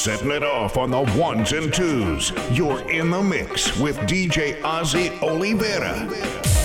Setting it off on the ones and twos. You're in the mix with DJ Ozzie Olivera.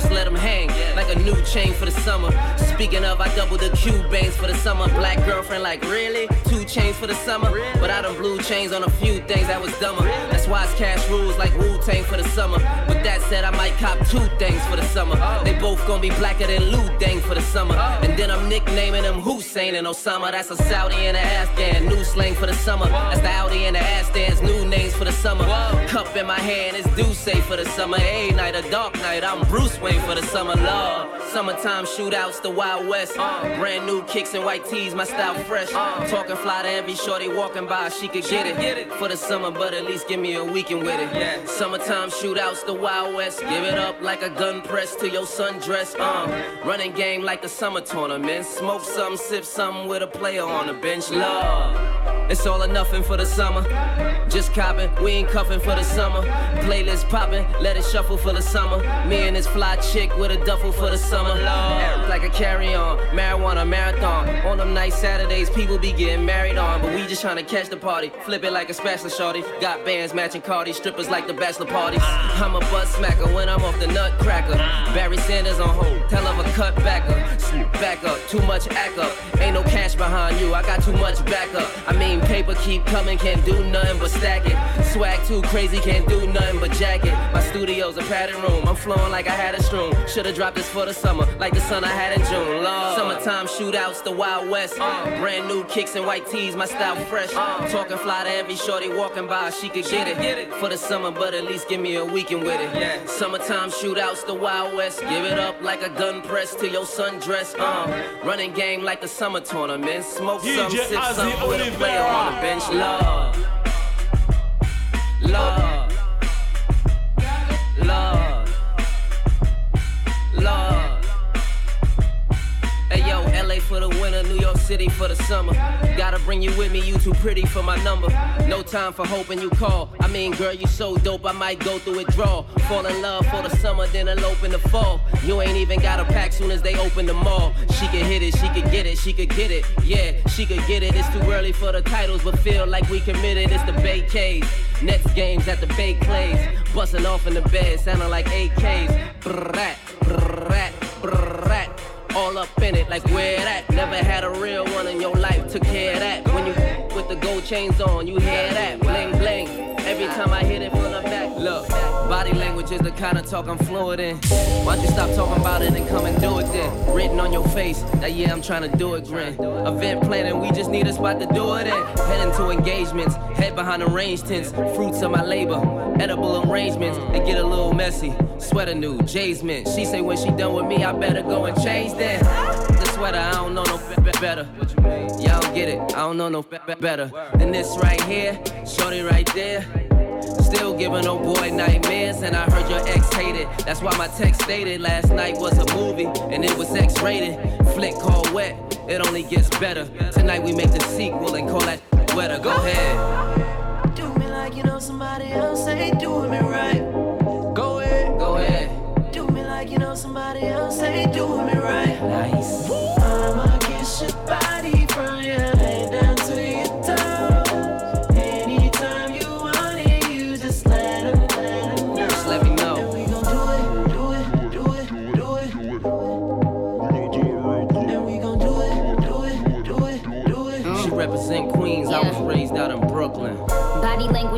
Just let them hang like a new chain for the summer. Speaking of, I double the Q bangs for the summer. Black girlfriend, like really? Two chains for the summer. But I done blue chains on a few things that was dumber. That's why it's cash rules like Wu Tang for the summer. With that said, I might cop two things for the summer. They both gonna be blacker than Lou Dang for the summer. And then I'm nicknaming them Hussein and Osama. That's a Saudi and a Afghan. New slang for the summer. That's the Audi and the Ashtons. New names for the summer. Cup in my hand is Duce for the summer. A night, a dark night. I'm Bruce Wayne for the summer. Love. Summertime shootouts, the Wild West. Brand new kicks and white tees, my style fresh. Talking fly to every shorty walking by, she could get it. For the summer, but at least give me a weekend with it. Summertime shootouts, the Wild West. Give it up like a gun press to your sundress. Uh, running game like the summer tournament. Smoke some, sip some with a player on the bench. Love. It's all or nothing for the summer. Just copping, we ain't cuffing for the summer. Playlist popping, let it shuffle for the summer. Me and this fly chick with a duffel for the summer. Like a carry on, marijuana marathon. On them nice Saturdays, people be getting married on. But we just trying to catch the party. Flip it like a spatula shorty. Got bands matching Cardi, strippers like the bachelor parties. I'm a butt smacker when I'm off the nutcracker. Barry Sanders on hold, tell him a cut backer. Swoop back up, too much act up. Ain't no cash behind you, I got too much backup. I mean, paper keep coming, can't do nothing but stack it. Swag too crazy, can't do nothing but jack it. My studio's a padded room, I'm flowing like I had a stroom. Should've dropped this for the summer, like the sun I had in June. Lord. Summertime shootouts, the Wild West. Uh. Brand new kicks and white tees, my style fresh. Uh. Talking fly to every shorty walking by, she could get it. get it. For the summer, but at least give me a weekend with it. Summertime shootouts, the Wild West. Give it up like a gun press to your sundress. Uh. uh, running game like the summer tournament. Smoke some, DJ sip Ozzie some a player on the bench. Lord. City for the summer. Gotta bring you with me, you too pretty for my number. No time for hoping you call. I mean, girl, you so dope, I might go through withdrawal. Fall in love for the summer, then elope in the fall. You ain't even got a pack soon as they open the mall. She could hit it, she could get it, she could get it. Yeah, she could get it. It's too early for the titles, but feel like we committed. It's the Bay K's. Next games at the Bay Clays. Busting off in the bed, sounding like AKs. Brrrat, brrrat, like where that? Never had a real one in your life, took care of that. When you with the gold chains on, you hear that? Bling bling. Every time I hit it from the back, look. Body language is the kind of talk I'm fluent in. Why don't you stop talking about it and come and do it then? Written on your face, that yeah, I'm trying to do it, grin. Event planning, we just need a spot to do it in. Head into engagements, head behind the range tents, fruits of my labor, edible arrangements. They get a little messy. Sweater new, Jay's mint. She say when she done with me, I better go and change that. Sweater, I don't know no be- be- better. Y'all get it, I don't know no be- be- better than this right here. Shorty right there. Still giving old boy nightmares, and I heard your ex hated. That's why my text stated last night was a movie, and it was X rated. Flick called wet, it only gets better. Tonight we make the sequel and call that wetter. Go ahead. Do me like you know somebody else ain't doing me right. Somebody else ain't doing me right. Nice. I'ma kiss your body from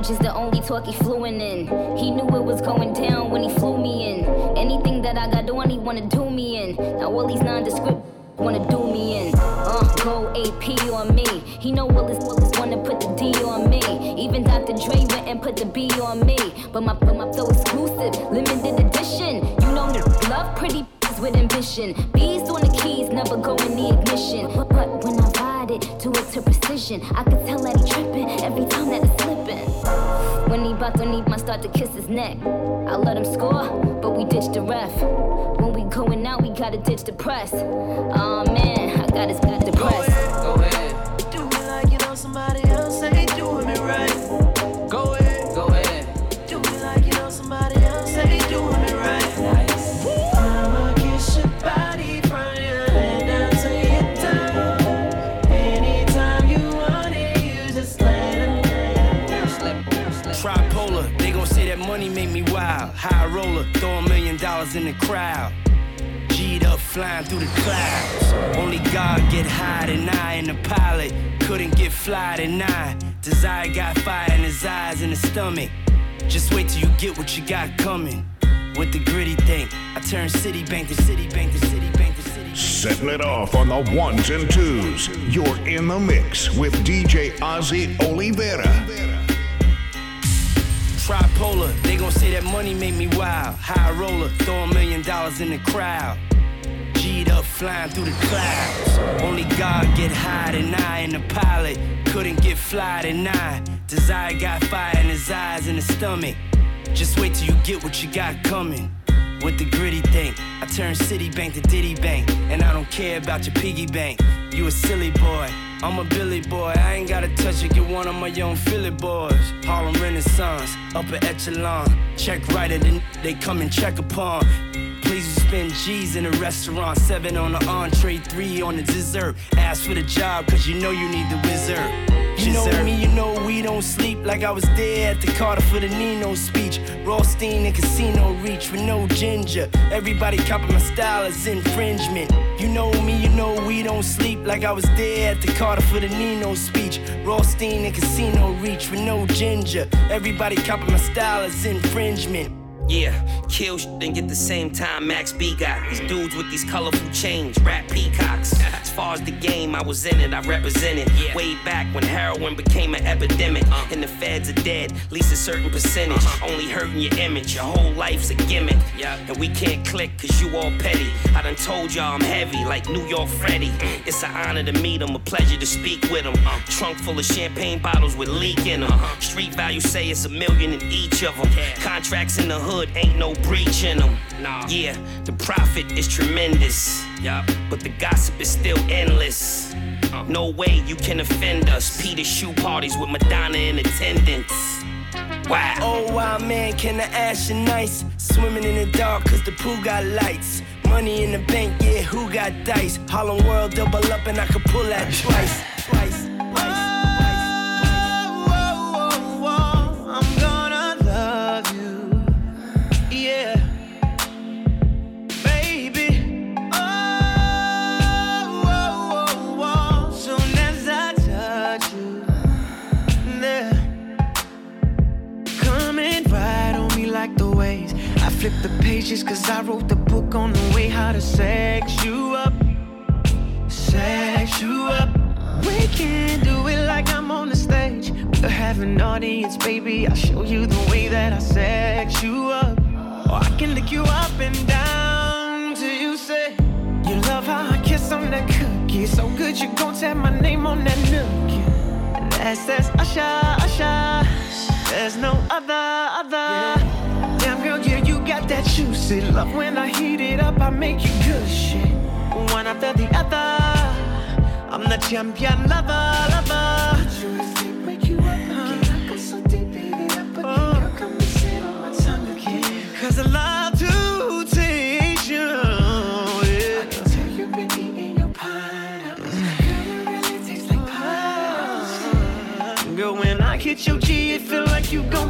language is the only talk he fluent in. He knew it was going down when he flew me in. Anything that I got on, he wanna do me in. Now all these nondescript wanna do me in. Uh, go AP on me. He know all his wanna put the D on me. Even Dr. Dre went and put the B on me. But my, but my flow exclusive, limited edition. You know me, love pretty with ambition. Bees on the keys, never go in the ignition. But, but when I ride it, do it to precision. I can tell that he tripping every time that it's slipping. To need my start to kiss his neck, I let him score, but we ditch the ref. When we going out, we gotta ditch the press. Oh man, I got his got depressed. High throw a million dollars in the crowd. G'd up, flying through the clouds. Only God get high I, and the pilot couldn't get fly I. Desire got fire in his eyes and his stomach. Just wait till you get what you got coming. With the gritty thing, I turn Citibank to Citibank to Citibank to Citibank. Setting it off on the ones and twos. You're in the mix with DJ Ozzie Olivera. Tripolar, they gon' say that money make me wild. High roller, throw a million dollars in the crowd. G'd up, flying through the clouds. Only God get high I, and the pilot couldn't get fly than I. Desire got fire in his eyes and his stomach. Just wait till you get what you got coming. With the gritty thing, I turn Citibank to Diddy Bank, and I don't care about your piggy bank. You a silly boy. I'm a Billy boy, I ain't gotta touch it, get one of my young Philly boys. Harlem Renaissance, upper echelon. Check right at the they come and check upon. Please spend G's in a restaurant, seven on the entree, three on the dessert. Ask for the job, cause you know you need the wizard. You know me, you know we don't sleep like I was there at the Carter for the Nino speech. Rothstein and Casino Reach with no ginger. Everybody copy my style is infringement. You know me, you know we don't sleep like I was there at the Carter for the Nino speech. Rothstein and Casino Reach with no ginger. Everybody copy my style is infringement. Yeah, kill shit and get the same time Max B got. These dudes with these colorful chains, rap peacocks. As far as the game, I was in it, I represented. Way back when heroin became an epidemic. Uh-huh. And the feds are dead, at least a certain percentage. Uh-huh. Only hurting your image, your whole life's a gimmick. And we can't click cause you all petty. I done told y'all I'm heavy, like New York Freddy. Mm. It's an honor to meet him, a pleasure to speak with him. Uh-huh. Trunk full of champagne bottles with leak in them. Street value say it's a million in each of them. Contracts in the hood ain't no breach in them. Yeah, the profit is tremendous. But the gossip is still endless. No way you can offend us. Peter shoe parties with Madonna in attendance. Wow. Oh, wow, man, can I ask you nice? Swimming in the dark, cause the pool got lights. Money in the bank, yeah, who got dice? Harlem World double up and I could pull that. Twice. twice. Flip the pages 'cause I wrote the book on the way how to sex you up, sex you up. We can do it like I'm on the stage. We'll have an audience, baby. I'll show you the way that I sex you up. Or I can lick you up and down till you say you love how I kiss on that cookie. So good you gon' tap my name on that nookie. That's that's Usher, Usher. There's no other, other. Yeah, got that juicy love. When I heat it up, I make you good shit. One after the other. I'm the champion lover, lover. I'm the juicy. Make you up, huh? I got something beat it up. I'm gonna sit on my tongue again. Cause I love to taste you. Yeah. I can tell you've been eating your pineapples. Girl, it really tastes like pineapples. Girl, when I hit your G, it feel like you gon'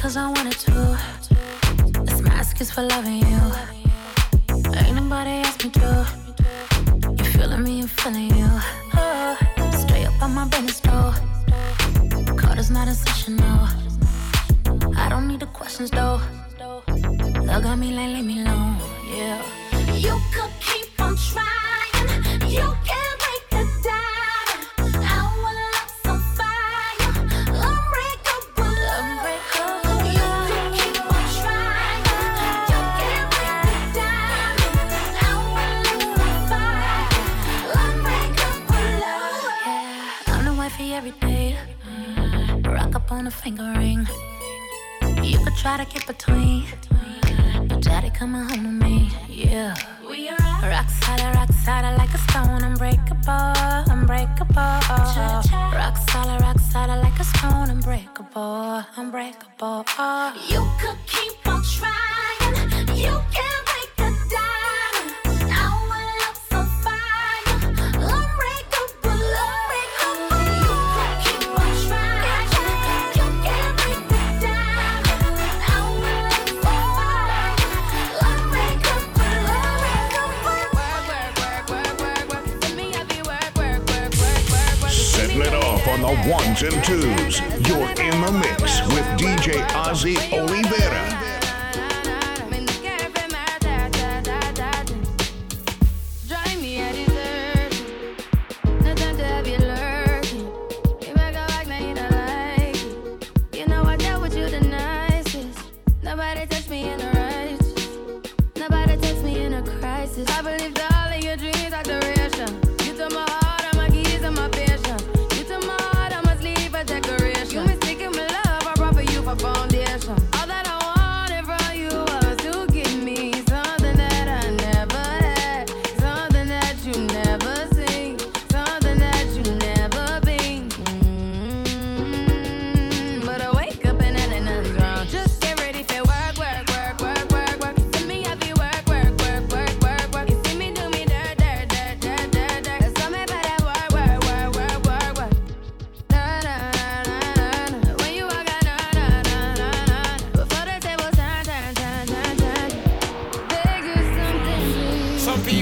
cause I wanted to. It's my excuse for loving you. Ain't nobody asked me to. You feeling me, I'm feeling you. Oh, stay up on my business though. Call is not no. I don't need the questions though. Love got me like, leave me alone, yeah. You could keep on trying. You can on a finger ring. You could try to get between. But daddy coming home to me, yeah. We are Rock solid, rock solid like a stone, unbreakable, unbreakable. Rock solid, rock solid like a stone, unbreakable, unbreakable. You could keep on trying. You can ones and twos. You're in the mix with DJ Ozzie Olivera.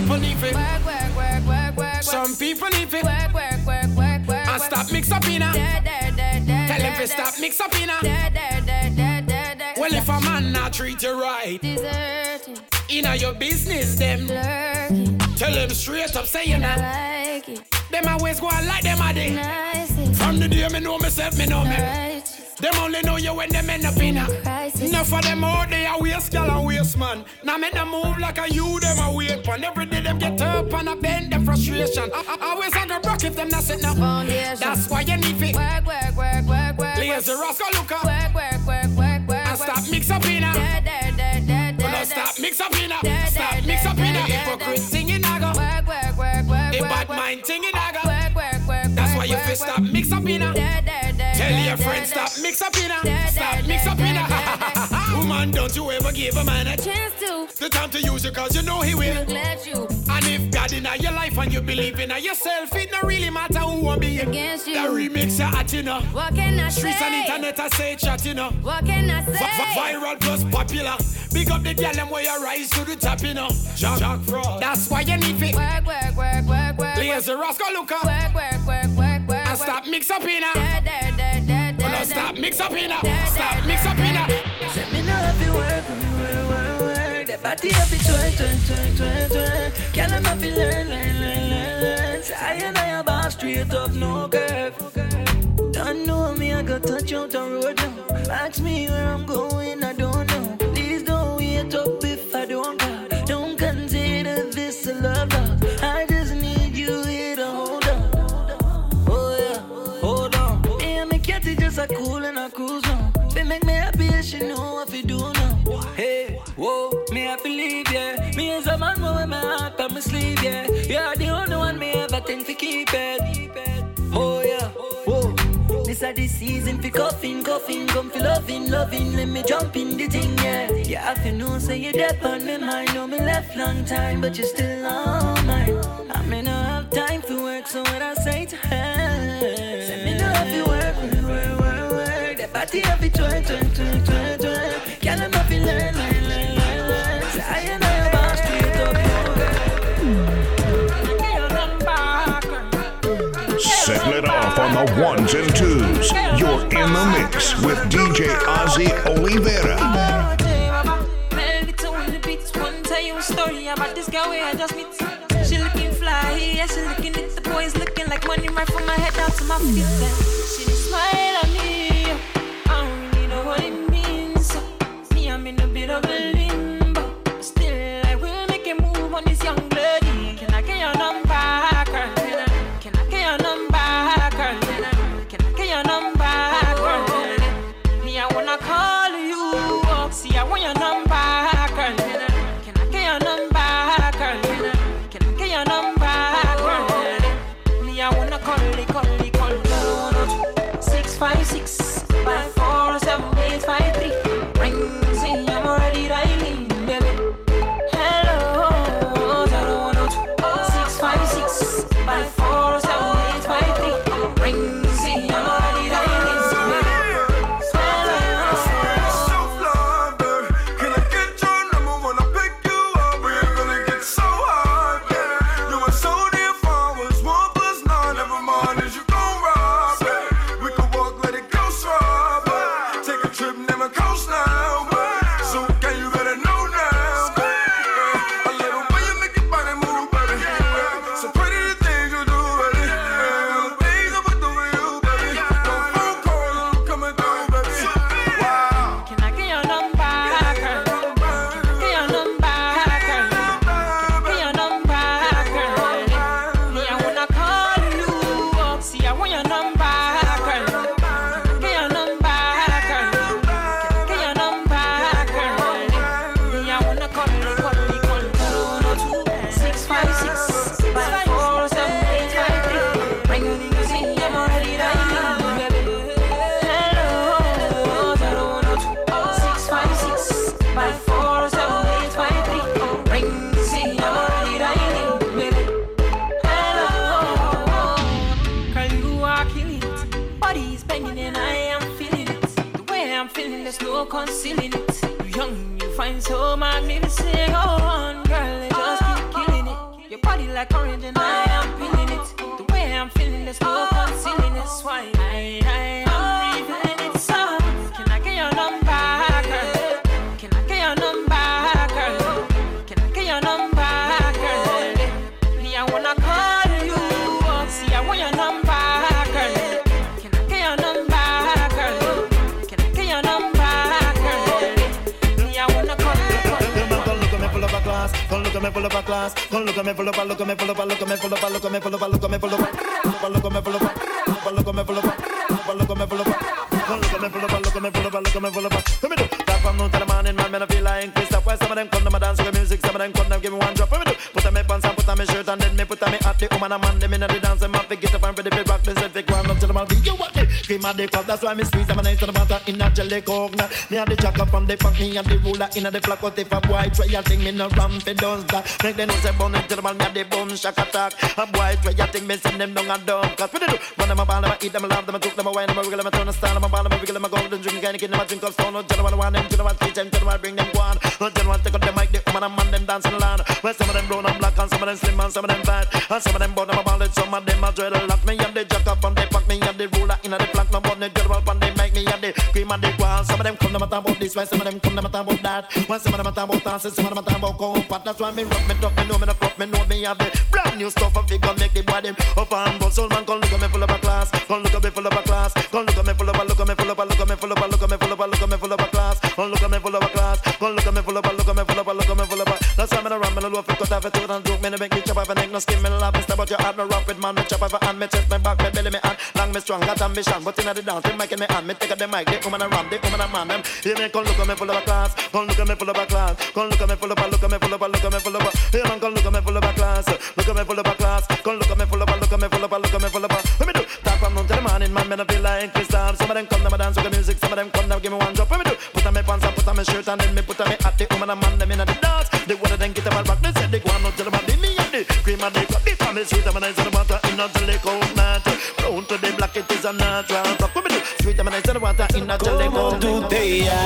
People need it. Work, work, work, work, work, Some people need it. work, work, work, work, work, And stop mix up in Tell him to stop mix up in. Well, if a man not treat you right, Deserting, inna your business, them lurking, tell them straight up, say you not. like it, Them always go on like them a day. From the day me know myself, me know me. righteous, Them only know you when them end up in a. Enough of them out there a waste gal and waste man. Now make them move like a you them a wait pan. Every day them get up and a bend them frustration. I, I, always under broke if them not sit. Foundation. That's why you need it. Work, work, work, work, work, Lazy rascal look up work, work, work, work, work, and stop mix up in a. Stop mix up in a. Stop mix up in a. Hypocrite thing in a go. Work, work, work, work, A work, bad mind thing in a go. Work, work, work, That's work, why you work, work. stop mix up in a. Tell your da, friends da. stop mix up in a. Stop da, mix up in da, da, a. Woman, don't you ever give a man a Chance to the time to use you cause you know he will. let you And if God in your life and you believe in yourself, it no really matter who won't be against you. The remix you hot, you know. What can I say? Streets and internet I say chat, you know. What can I say? Vi- vi- viral plus popular. Big up the girl them where you rise to the top, you know. Jack, Jack Fraud. That's why you need it. Work, work, work, work, work. Lazy rascal look up Work, work, work, work, and stop mix up in her. Da. stop mix up in her. Stop mix up in her. Say me know if you work, work, work, work. That body have it twerk, twerk, twerk, twerk, twerk. Girl, I'm have to learn, learn, learn, learn, learn. Say I and I am boss straight up, no curve. Don't know me, I got touch out the road now. Ask me where I'm going, I don't it. Oh yeah, whoa. This a the season for coughing, coughing, come for loving, loving. Let me jump in the thing, yeah. You have to know, say you're deep on my mind. Know me left long time, but you're still on mine. I may not have time for work, so what I say to her, say me not have to work, work, work, work. That body have to twerk, twerk, twerk, twerk, twerk. Girl, I'm learn, learn, learn, learn, the ones and twos. You're in the mix with DJ Ozzie Olivera. She fly, yeah, she looking at the boys looking like money right from my head down to my feet. Then she smile at me. I don't really know what it means. Me, I'm in a bit of a concealing it. You young, you find so magnificent. Go on, girl, just keep killing it. Your body like orange come look at me full of a class, look at me full of a, look at me full of a, look at me full of a, look at me full of a, look at me full of a, look at me full of a, look at me full of a, look at me full of a, look at me full of a, look at me full of a, look at me full of a. Let me do that from noon to the morning, man, man, I feel like Chris. That's why some of them come to my dance with music, some of them come to give me one drop. Let me do put on me pants and put on me shirt and then me put on me hat. The woman and man, them inna the dance, them have to get up and ready to rock. They said they go on up to the man, you what cream of the cup. That's why me squeeze them and I turn the butter in a jelly coke. Me and the jacker from the funk, me and the ruler inna the flock. But if a boy try a thing, me no ram fi does that. Make them know say bun to the man, me and the boom shack attack. A boy try a thing, me send them down a dump. Cause what they do? Run them a ball, them a eat them, a laugh them, a cook them, a wine them, a wiggle them, a turn a style them, a ball them, a wiggle them, a golden drink, any kid them, a drink of stone. No general want them, general teach them, general bring them one. No general take up the mic, the woman and man them dancing along. Well, some of them brown and black, and some of them slim, and some of them fat, and some of them them a ballad, some of them a dreadlock. Me and the jacker from the pack, me and the ruler inna the flank, no bun the general pan they make me and the cream and the wall. Some of them come them a talk about this, while some of them come them a talk about that. While some of them a about dances, some of them a about comfort. That's why me rock me tough, me know me no fuck, me know me have the brand new stuff. If gonna make the body up and go, soul man, come look at me full of a class, come look at me full of a class, come look at me full of a, look at me full of a, look at me full of a, look at me full of a, look at me full of a class, Come look at me full of a class. Come look at me full of a, look at me full of a, look at me full of a. That's why me no run, me no loaf, cut off a tooth and Do Me no make me chop off a neck, no skin, me laugh. Me stab out your heart, no rock with man. Me chop off a hand, me chest, me back, me belly, me hand. Long me strong, got ambition, but inna the dance, me mic in me hand. Me take up the mic, the woman a ram, the woman a man. Them hear me, come look at me full of a class. Come look at me full of a class. Come look at me full of a, look at me full of a, look at me full of a. Hey man, come look at me full of a class. Look at me full of a class. Come look at me full of a, look at me full of a, look at me full of a. Let me do. Talk from noon till the morning, man. Me no feel like Christmas. Some of them come, them a dance with the music. Some of them come, them give me one drop. Let me do. Put on me pants and put on my shirt and then me put on me hat. The woman and man them inna the dance. The water then get them all back. They said they go on to the body. Me and the cream and the coffee from the sweet and I said water inna the liquor night. Brown to the black it is a natural. Come and sweet and I said water inna the liquor. Como tú te llamas?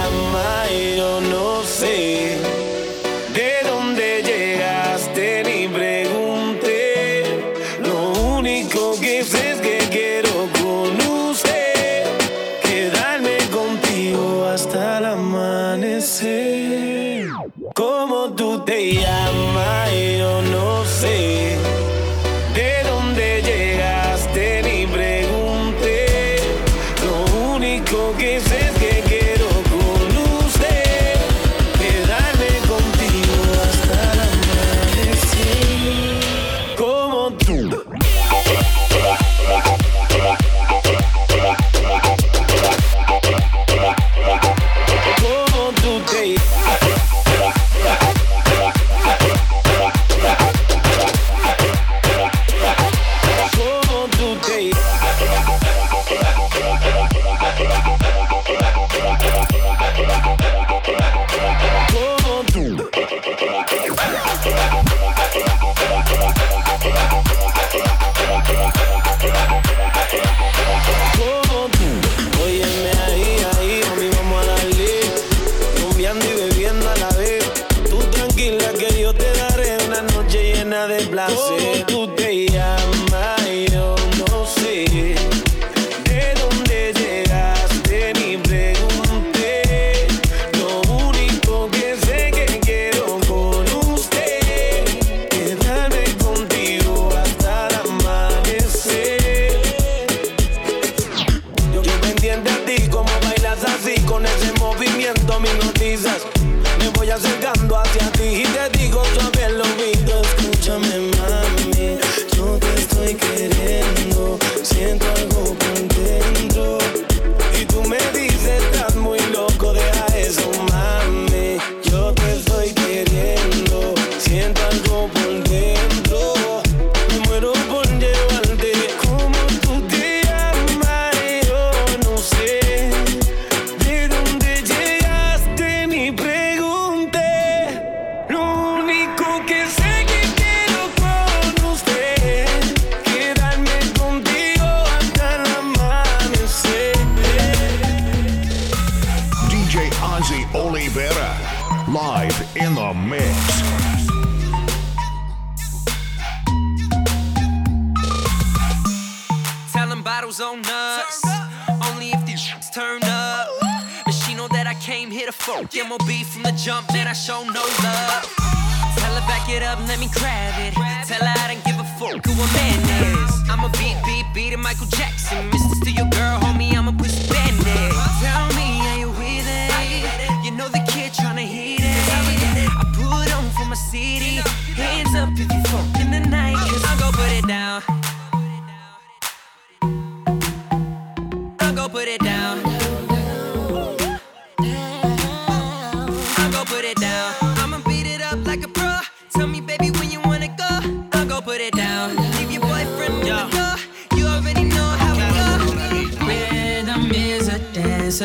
it up, let me grab it. Tell her I don't give a fuck who a man is. I'm a beat, beat, beat Michael Jackson. Mr. Steal your girl, homie, I'm a pussy bandit. Tell me, are you with it? You know the kid tryna hit it. I put on for my city. Hands up if you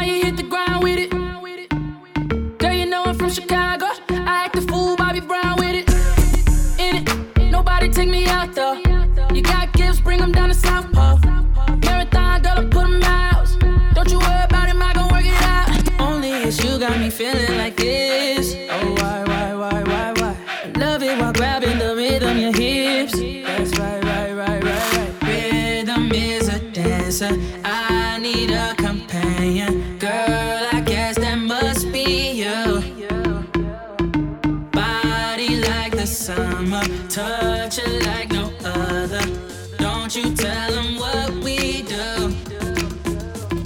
how you hit the ground with it. Girl, you know I'm from Chicago.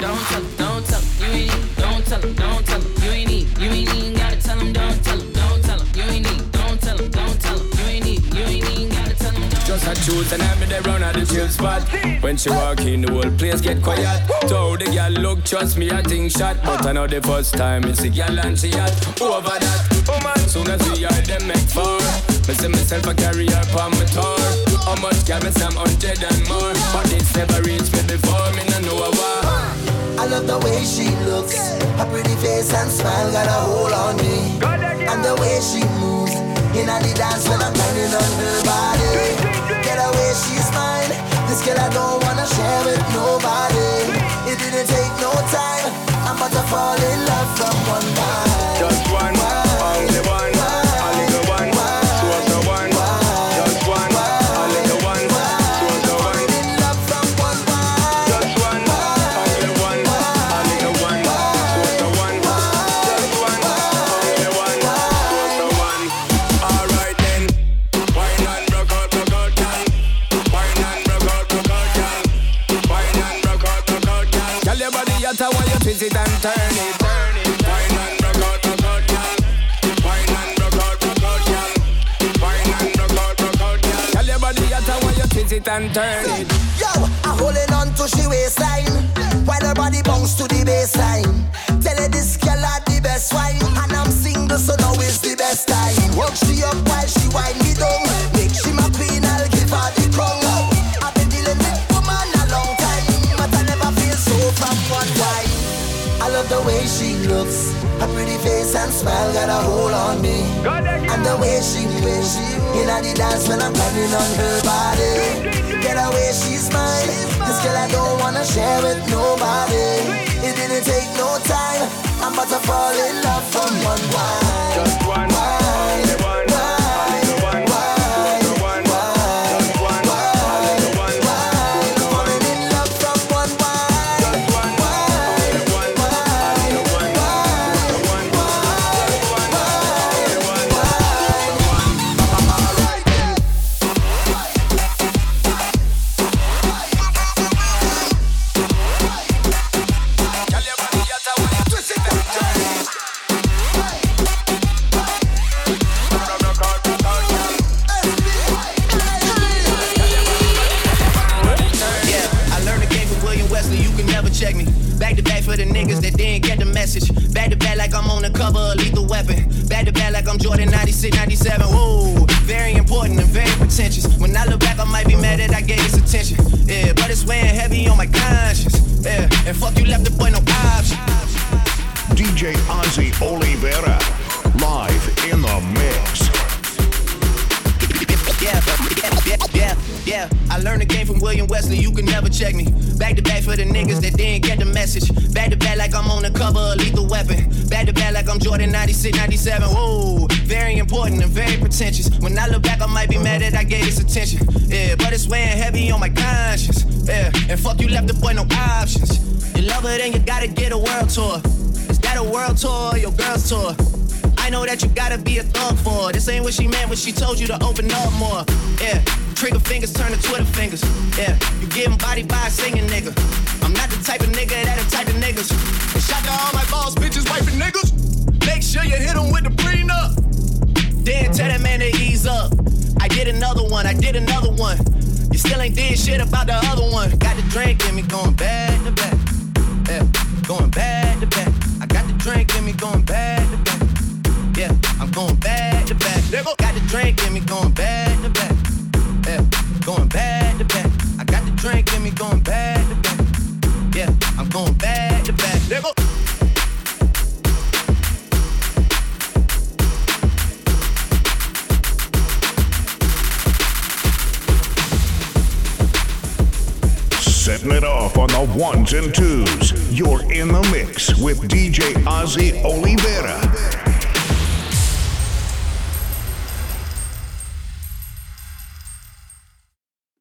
don't tell him, don't tell him, you ain't need, don't tell him, don't tell him, you ain't need, you ain't even gotta tell him, don't tell him, don't tell him, you ain't need, don't tell him, don't tell him, you ain't need, you ain't even gotta tell him, don't Just a choose and I'm there round at the chill spot. When she walk in, the whole place get quiet. Told the girl look, trust me, I think shot. But I know the first time it's a girl and she hot. Over that, oh man, soon as we are them make four. Me see myself a carry carrier on my tour. How much can me some hundred and more? But this never reached me before, me no know why. I love the way she looks. Her pretty face and smile got a hold on me. And the way she moves. In the dance when I'm grinding on her body. Get away, she's mine. This girl I don't wanna share with nobody. It didn't take no time. I'm about to fall in love from one. Way she in the dance when I'm grinding on her body. Get away, she's mine. This girl I don't wanna share with nobody. It didn't take no time. I'm about to fall in love from one wine. Just one, only of Lethal Weapon. To like I'm Jordan 96, 97. Whoa, very important and very pretentious. When I look back, I might be mad that I gave this attention. Yeah, but it's weighing heavy on my conscience. Yeah, and fuck you left the boy no. DJ Ozzie Olivera, live in the mix. Yeah, yeah, yeah, yeah. I learned the game from William Wesley. You can never check me. Back to back for the niggas that didn't get the message. Back to back like I'm on the cover of Lethal Weapon. Back to back like I'm Jordan 96, 97. Whoa, very important and very pretentious. When I look back, I might be mad that I gave this attention. Yeah, but it's weighing heavy on my conscience. Yeah, and fuck you left the boy no options. You love her, then you gotta get a world tour. Is that a world tour or your girl's tour? I know that you gotta be a thug for her. This ain't what she meant when she told you to open up more. Yeah, trigger fingers turn to Twitter fingers. Yeah, you getting body by a singing nigga. I'm not the type of nigga that the type of niggas. And shout to all my boss, bitches, wife niggas. Make sure you hit them with the prenup. Then tell that man to ease up. I did another one, I did another one. You still ain't did shit about the other one. Got the drink in me going back to back. Yeah, going back to back. I got the drink in me going back to back. Yeah, I'm going back to back. Got the drink in me going back to back. Yeah, going back to back. I got the drink in me going back to back. Yeah, I'm going back to back. Setting it off on the ones and twos. You're in the mix with DJ Ozzie Olivera.